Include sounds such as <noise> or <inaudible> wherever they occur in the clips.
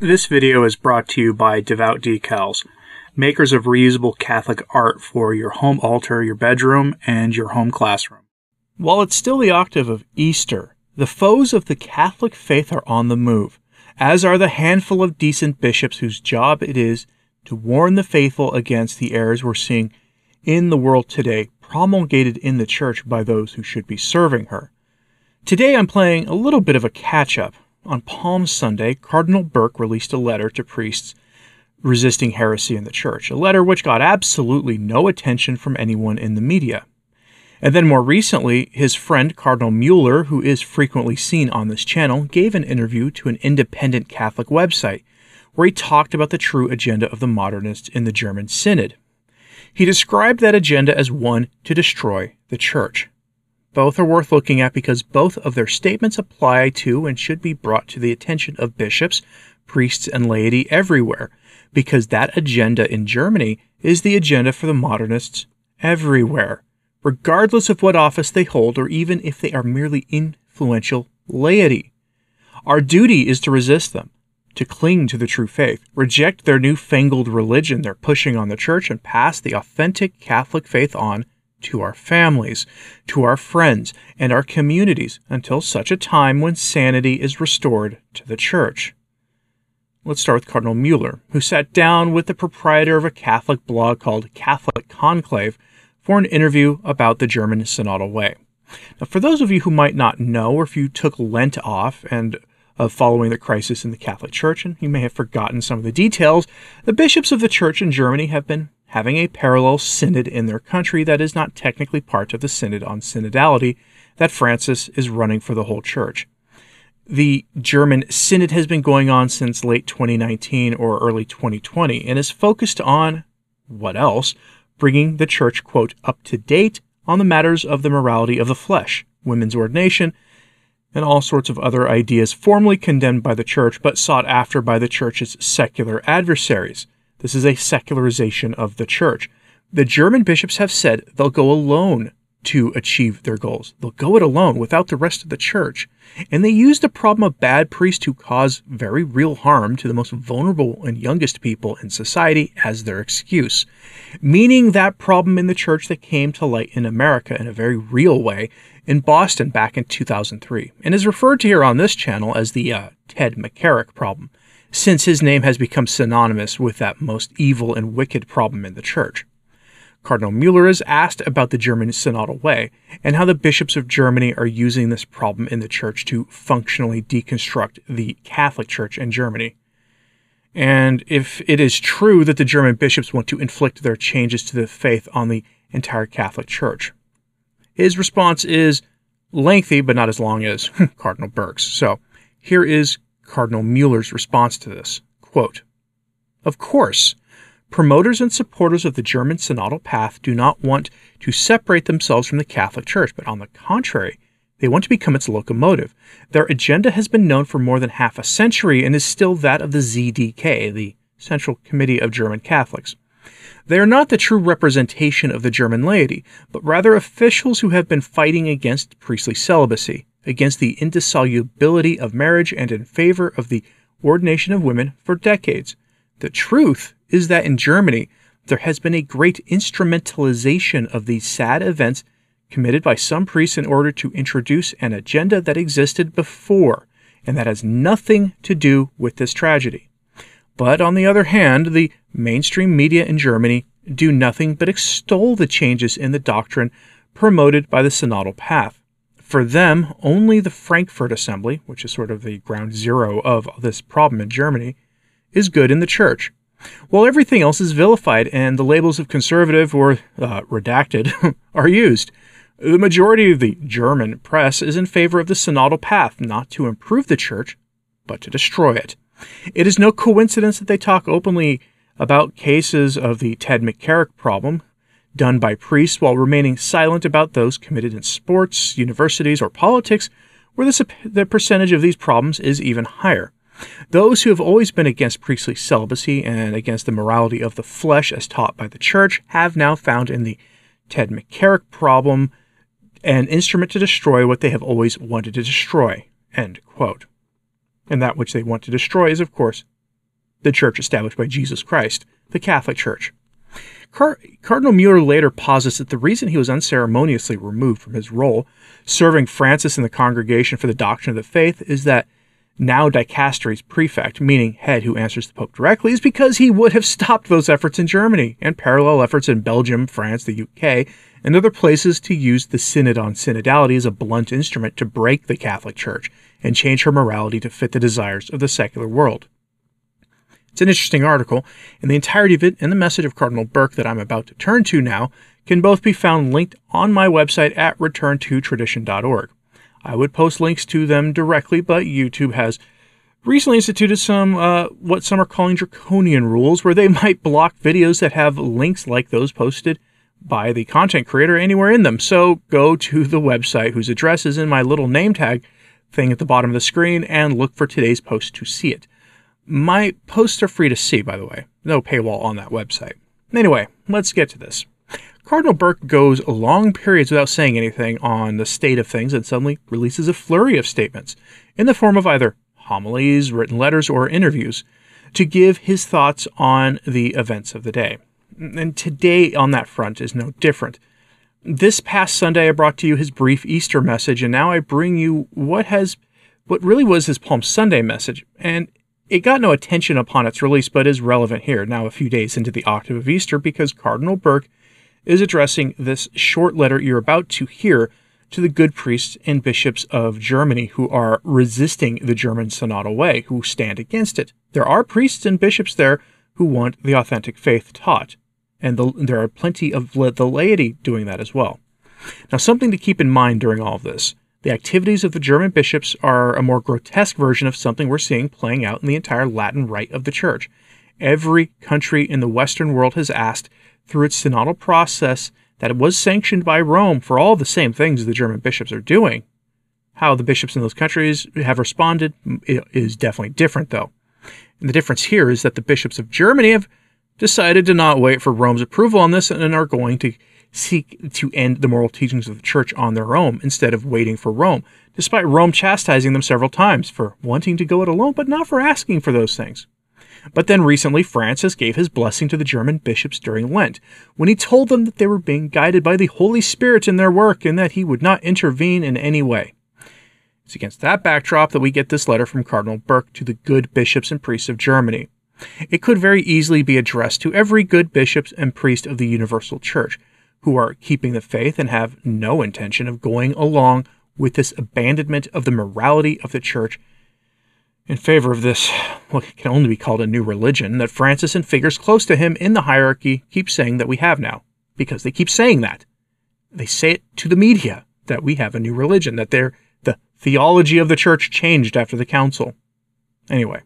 This video is brought to you by Devout Decals, makers of reusable Catholic art for your home altar, your bedroom, and your home classroom. While it's still the octave of Easter, the foes of the Catholic faith are on the move, as are the handful of decent bishops whose job it is to warn the faithful against the errors we're seeing in the world today, promulgated in the church by those who should be serving her. Today I'm playing a little bit of a catch up on Palm Sunday, Cardinal Burke released a letter to priests resisting heresy in the church, a letter which got absolutely no attention from anyone in the media. And then more recently, his friend Cardinal Mueller, who is frequently seen on this channel, gave an interview to an independent Catholic website where he talked about the true agenda of the modernists in the German Synod. He described that agenda as one to destroy the church. Both are worth looking at because both of their statements apply to and should be brought to the attention of bishops, priests, and laity everywhere, because that agenda in Germany is the agenda for the modernists everywhere, regardless of what office they hold or even if they are merely influential laity. Our duty is to resist them, to cling to the true faith, reject their newfangled religion they're pushing on the church, and pass the authentic Catholic faith on to our families, to our friends, and our communities until such a time when sanity is restored to the Church. Let's start with Cardinal Mueller, who sat down with the proprietor of a Catholic blog called Catholic Conclave for an interview about the German Synodal Way. Now, for those of you who might not know, or if you took Lent off and of following the crisis in the Catholic Church, and you may have forgotten some of the details, the bishops of the Church in Germany have been having a parallel synod in their country that is not technically part of the synod on synodality that Francis is running for the whole church. The German synod has been going on since late 2019 or early 2020 and is focused on what else? Bringing the church, quote, up to date on the matters of the morality of the flesh, women's ordination, and all sorts of other ideas formerly condemned by the church but sought after by the church's secular adversaries. This is a secularization of the church. The German bishops have said they'll go alone to achieve their goals. They'll go it alone without the rest of the church. And they use the problem of bad priests who cause very real harm to the most vulnerable and youngest people in society as their excuse. Meaning that problem in the church that came to light in America in a very real way in Boston back in 2003 and is referred to here on this channel as the uh, Ted McCarrick problem since his name has become synonymous with that most evil and wicked problem in the Church. Cardinal Mueller is asked about the German synodal way and how the bishops of Germany are using this problem in the Church to functionally deconstruct the Catholic Church in Germany. And if it is true that the German bishops want to inflict their changes to the faith on the entire Catholic Church. His response is lengthy, but not as long as <laughs> Cardinal Burke's. So here is Cardinal Mueller's response to this. Quote, of course, promoters and supporters of the German synodal path do not want to separate themselves from the Catholic Church, but on the contrary, they want to become its locomotive. Their agenda has been known for more than half a century and is still that of the ZDK, the Central Committee of German Catholics. They are not the true representation of the German laity, but rather officials who have been fighting against priestly celibacy against the indissolubility of marriage and in favor of the ordination of women for decades. The truth is that in Germany, there has been a great instrumentalization of these sad events committed by some priests in order to introduce an agenda that existed before and that has nothing to do with this tragedy. But on the other hand, the mainstream media in Germany do nothing but extol the changes in the doctrine promoted by the synodal path. For them, only the Frankfurt Assembly, which is sort of the ground zero of this problem in Germany, is good in the church, while everything else is vilified and the labels of conservative or uh, redacted <laughs> are used. The majority of the German press is in favor of the synodal path, not to improve the church, but to destroy it. It is no coincidence that they talk openly about cases of the Ted McCarrick problem, done by priests while remaining silent about those committed in sports, universities, or politics, where the, the percentage of these problems is even higher. Those who have always been against priestly celibacy and against the morality of the flesh as taught by the church have now found in the Ted McCarrick problem an instrument to destroy what they have always wanted to destroy. End quote. And that which they want to destroy is, of course, the church established by Jesus Christ, the Catholic Church. Car- Cardinal Mueller later posits that the reason he was unceremoniously removed from his role, serving Francis in the Congregation for the Doctrine of the Faith, is that now dicastery's prefect, meaning head who answers the Pope directly, is because he would have stopped those efforts in Germany and parallel efforts in Belgium, France, the UK, and other places to use the Synod on Synodality as a blunt instrument to break the Catholic Church and change her morality to fit the desires of the secular world. It's an interesting article, and the entirety of it and the message of Cardinal Burke that I'm about to turn to now can both be found linked on my website at returntotradition.org. I would post links to them directly, but YouTube has recently instituted some uh, what some are calling draconian rules, where they <laughs> might block videos that have links like those posted by the content creator anywhere in them. So go to the website whose address is in my little name tag thing at the bottom of the screen and look for today's post to see it. My posts are free to see, by the way. No paywall on that website. Anyway, let's get to this. Cardinal Burke goes long periods without saying anything on the state of things and suddenly releases a flurry of statements in the form of either homilies, written letters, or interviews to give his thoughts on the events of the day. And today on that front is no different. This past Sunday I brought to you his brief Easter message and now I bring you what has what really was his Palm Sunday message and it got no attention upon its release but is relevant here now a few days into the octave of Easter because Cardinal Burke is addressing this short letter you're about to hear to the good priests and bishops of Germany who are resisting the German synodal way, who stand against it. There are priests and bishops there who want the authentic faith taught, and the, there are plenty of the laity doing that as well. Now, something to keep in mind during all of this the activities of the German bishops are a more grotesque version of something we're seeing playing out in the entire Latin rite of the Church. Every country in the Western world has asked through its synodal process that it was sanctioned by Rome for all the same things the German bishops are doing. How the bishops in those countries have responded is definitely different, though. And the difference here is that the bishops of Germany have decided to not wait for Rome's approval on this and are going to seek to end the moral teachings of the church on their own instead of waiting for Rome, despite Rome chastising them several times for wanting to go it alone, but not for asking for those things. But then recently, Francis gave his blessing to the German bishops during Lent, when he told them that they were being guided by the Holy Spirit in their work and that he would not intervene in any way. It's against that backdrop that we get this letter from Cardinal Burke to the good bishops and priests of Germany. It could very easily be addressed to every good bishop and priest of the Universal Church, who are keeping the faith and have no intention of going along with this abandonment of the morality of the Church in favor of this, what can only be called a new religion, that Francis and figures close to him in the hierarchy keep saying that we have now, because they keep saying that. They say it to the media that we have a new religion, that they're, the theology of the church changed after the council. Anyway,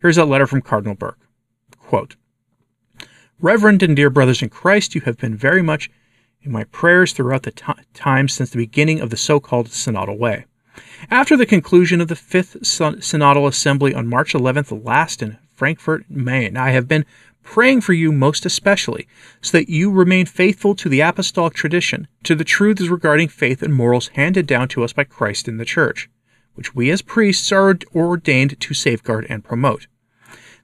here's a letter from Cardinal Burke. Quote, Reverend and dear brothers in Christ, you have been very much in my prayers throughout the t- time since the beginning of the so called synodal way. After the conclusion of the Fifth Synodal Assembly on March 11th last in Frankfurt, Maine, I have been praying for you most especially, so that you remain faithful to the apostolic tradition, to the truths regarding faith and morals handed down to us by Christ in the Church, which we as priests are ordained to safeguard and promote.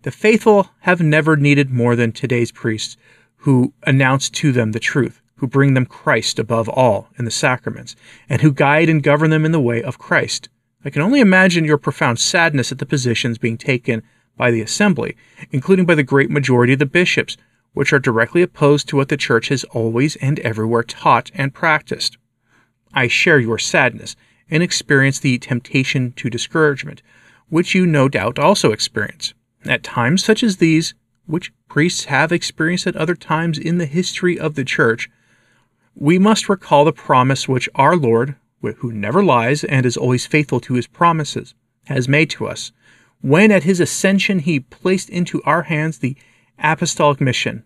The faithful have never needed more than today's priests who announce to them the truth, who bring them Christ above all in the sacraments, and who guide and govern them in the way of Christ. I can only imagine your profound sadness at the positions being taken by the assembly, including by the great majority of the bishops, which are directly opposed to what the Church has always and everywhere taught and practiced. I share your sadness and experience the temptation to discouragement, which you no doubt also experience. At times such as these, which priests have experienced at other times in the history of the Church, we must recall the promise which our Lord, who never lies and is always faithful to his promises, has made to us, when at his ascension he placed into our hands the apostolic mission.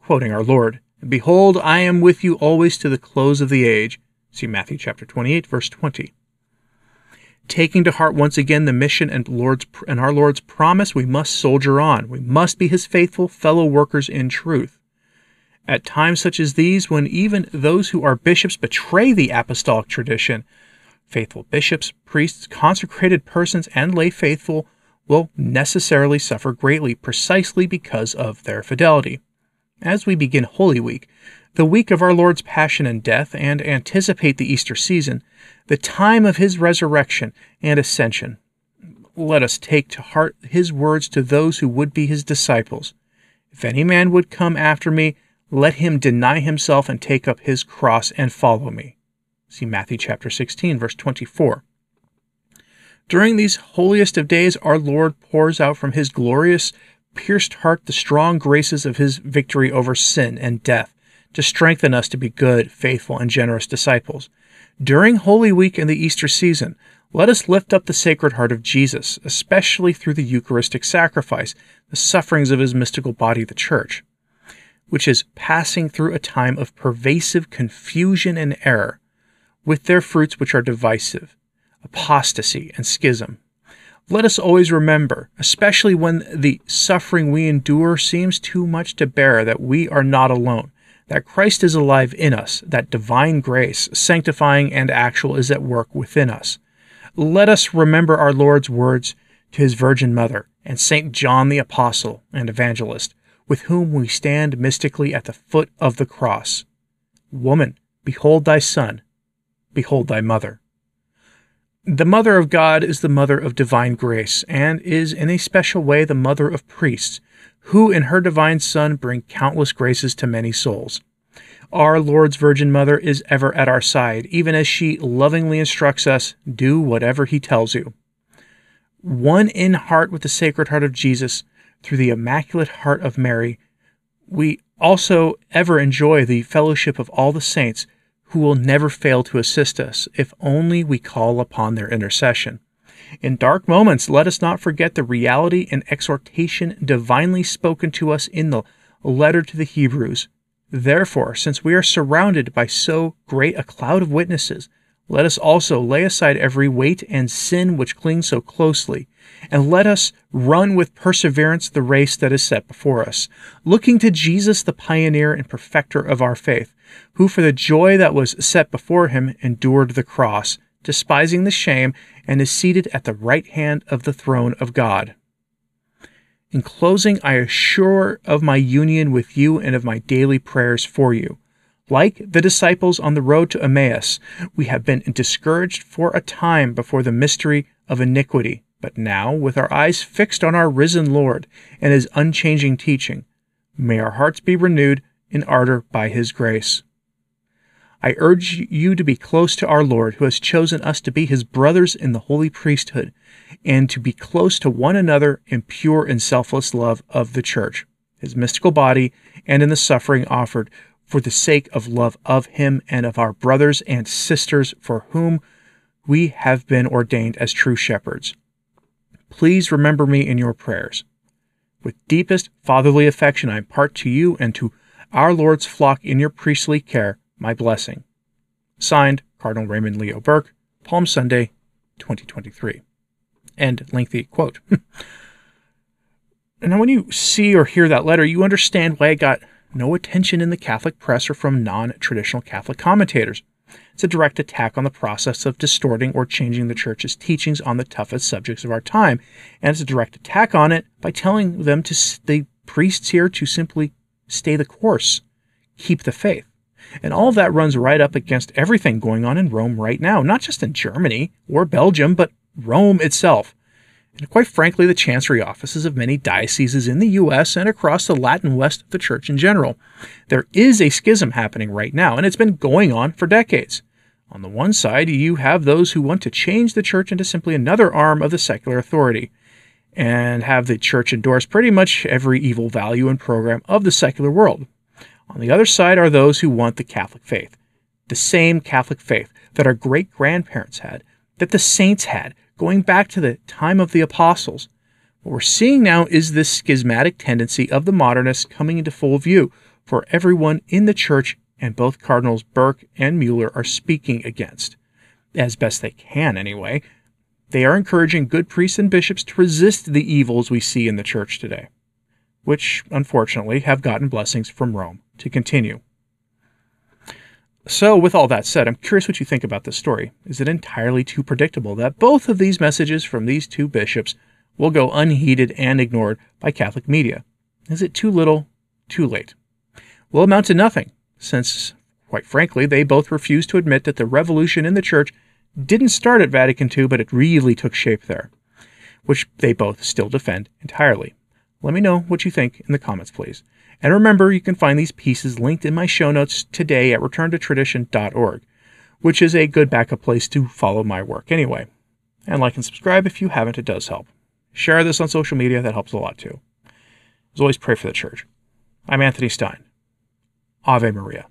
Quoting our Lord, Behold, I am with you always to the close of the age. See Matthew chapter 28, verse 20. Taking to heart once again the mission and Lord's and our Lord's promise, we must soldier on. We must be his faithful fellow workers in truth. At times such as these, when even those who are bishops betray the apostolic tradition, faithful bishops, priests, consecrated persons, and lay faithful will necessarily suffer greatly precisely because of their fidelity. As we begin Holy Week, the week of our Lord's Passion and Death, and anticipate the Easter season, the time of his resurrection and ascension, let us take to heart his words to those who would be his disciples. If any man would come after me, let him deny himself and take up his cross and follow me. See Matthew chapter 16 verse 24. During these holiest of days our Lord pours out from his glorious pierced heart the strong graces of his victory over sin and death to strengthen us to be good, faithful, and generous disciples. During Holy Week and the Easter season, let us lift up the Sacred Heart of Jesus, especially through the Eucharistic sacrifice, the sufferings of his mystical body, the Church, which is passing through a time of pervasive confusion and error, with their fruits which are divisive, apostasy, and schism. Let us always remember, especially when the suffering we endure seems too much to bear, that we are not alone, that Christ is alive in us, that divine grace, sanctifying and actual, is at work within us let us remember our Lord's words to his Virgin Mother and St. John the Apostle and Evangelist, with whom we stand mystically at the foot of the cross Woman, behold thy son, behold thy mother. The Mother of God is the Mother of divine grace, and is in a special way the Mother of priests, who in her divine Son bring countless graces to many souls. Our Lord's Virgin Mother is ever at our side, even as she lovingly instructs us do whatever he tells you. One in heart with the Sacred Heart of Jesus through the Immaculate Heart of Mary, we also ever enjoy the fellowship of all the saints who will never fail to assist us if only we call upon their intercession. In dark moments, let us not forget the reality and exhortation divinely spoken to us in the letter to the Hebrews Therefore, since we are surrounded by so great a cloud of witnesses, let us also lay aside every weight and sin which clings so closely, and let us run with perseverance the race that is set before us, looking to Jesus, the pioneer and perfecter of our faith, who for the joy that was set before him endured the cross, despising the shame, and is seated at the right hand of the throne of God. In closing, I assure of my union with you and of my daily prayers for you. Like the disciples on the road to Emmaus, we have been discouraged for a time before the mystery of iniquity, but now, with our eyes fixed on our risen Lord and his unchanging teaching, may our hearts be renewed in ardor by his grace. I urge you to be close to our Lord, who has chosen us to be his brothers in the holy priesthood, and to be close to one another in pure and selfless love of the church, his mystical body, and in the suffering offered for the sake of love of him and of our brothers and sisters for whom we have been ordained as true shepherds. Please remember me in your prayers. With deepest fatherly affection, I impart to you and to our Lord's flock in your priestly care my blessing. Signed, Cardinal Raymond Leo Burke, Palm Sunday, 2023. End lengthy quote. <laughs> now, when you see or hear that letter, you understand why it got no attention in the Catholic press or from non traditional Catholic commentators. It's a direct attack on the process of distorting or changing the Church's teachings on the toughest subjects of our time, and it's a direct attack on it by telling them to the priests here to simply stay the course, keep the faith. And all of that runs right up against everything going on in Rome right now, not just in Germany or Belgium, but Rome itself. And quite frankly, the chancery offices of many dioceses in the U.S. and across the Latin West of the Church in general. There is a schism happening right now, and it's been going on for decades. On the one side, you have those who want to change the church into simply another arm of the secular authority and have the church endorse pretty much every evil value and program of the secular world. On the other side are those who want the Catholic faith, the same Catholic faith that our great grandparents had, that the saints had, going back to the time of the apostles. What we're seeing now is this schismatic tendency of the modernists coming into full view for everyone in the church, and both Cardinals Burke and Mueller are speaking against, as best they can anyway. They are encouraging good priests and bishops to resist the evils we see in the church today, which, unfortunately, have gotten blessings from Rome to continue. So, with all that said, I'm curious what you think about this story. Is it entirely too predictable that both of these messages from these two bishops will go unheeded and ignored by Catholic media. Is it too little, too late? Will amount to nothing, since, quite frankly, they both refuse to admit that the revolution in the Church didn't start at Vatican II, but it really took shape there, which they both still defend entirely. Let me know what you think in the comments, please. And remember, you can find these pieces linked in my show notes today at returntotradition.org, which is a good backup place to follow my work anyway. And like and subscribe if you haven't, it does help. Share this on social media, that helps a lot too. As always, pray for the church. I'm Anthony Stine. Ave Maria.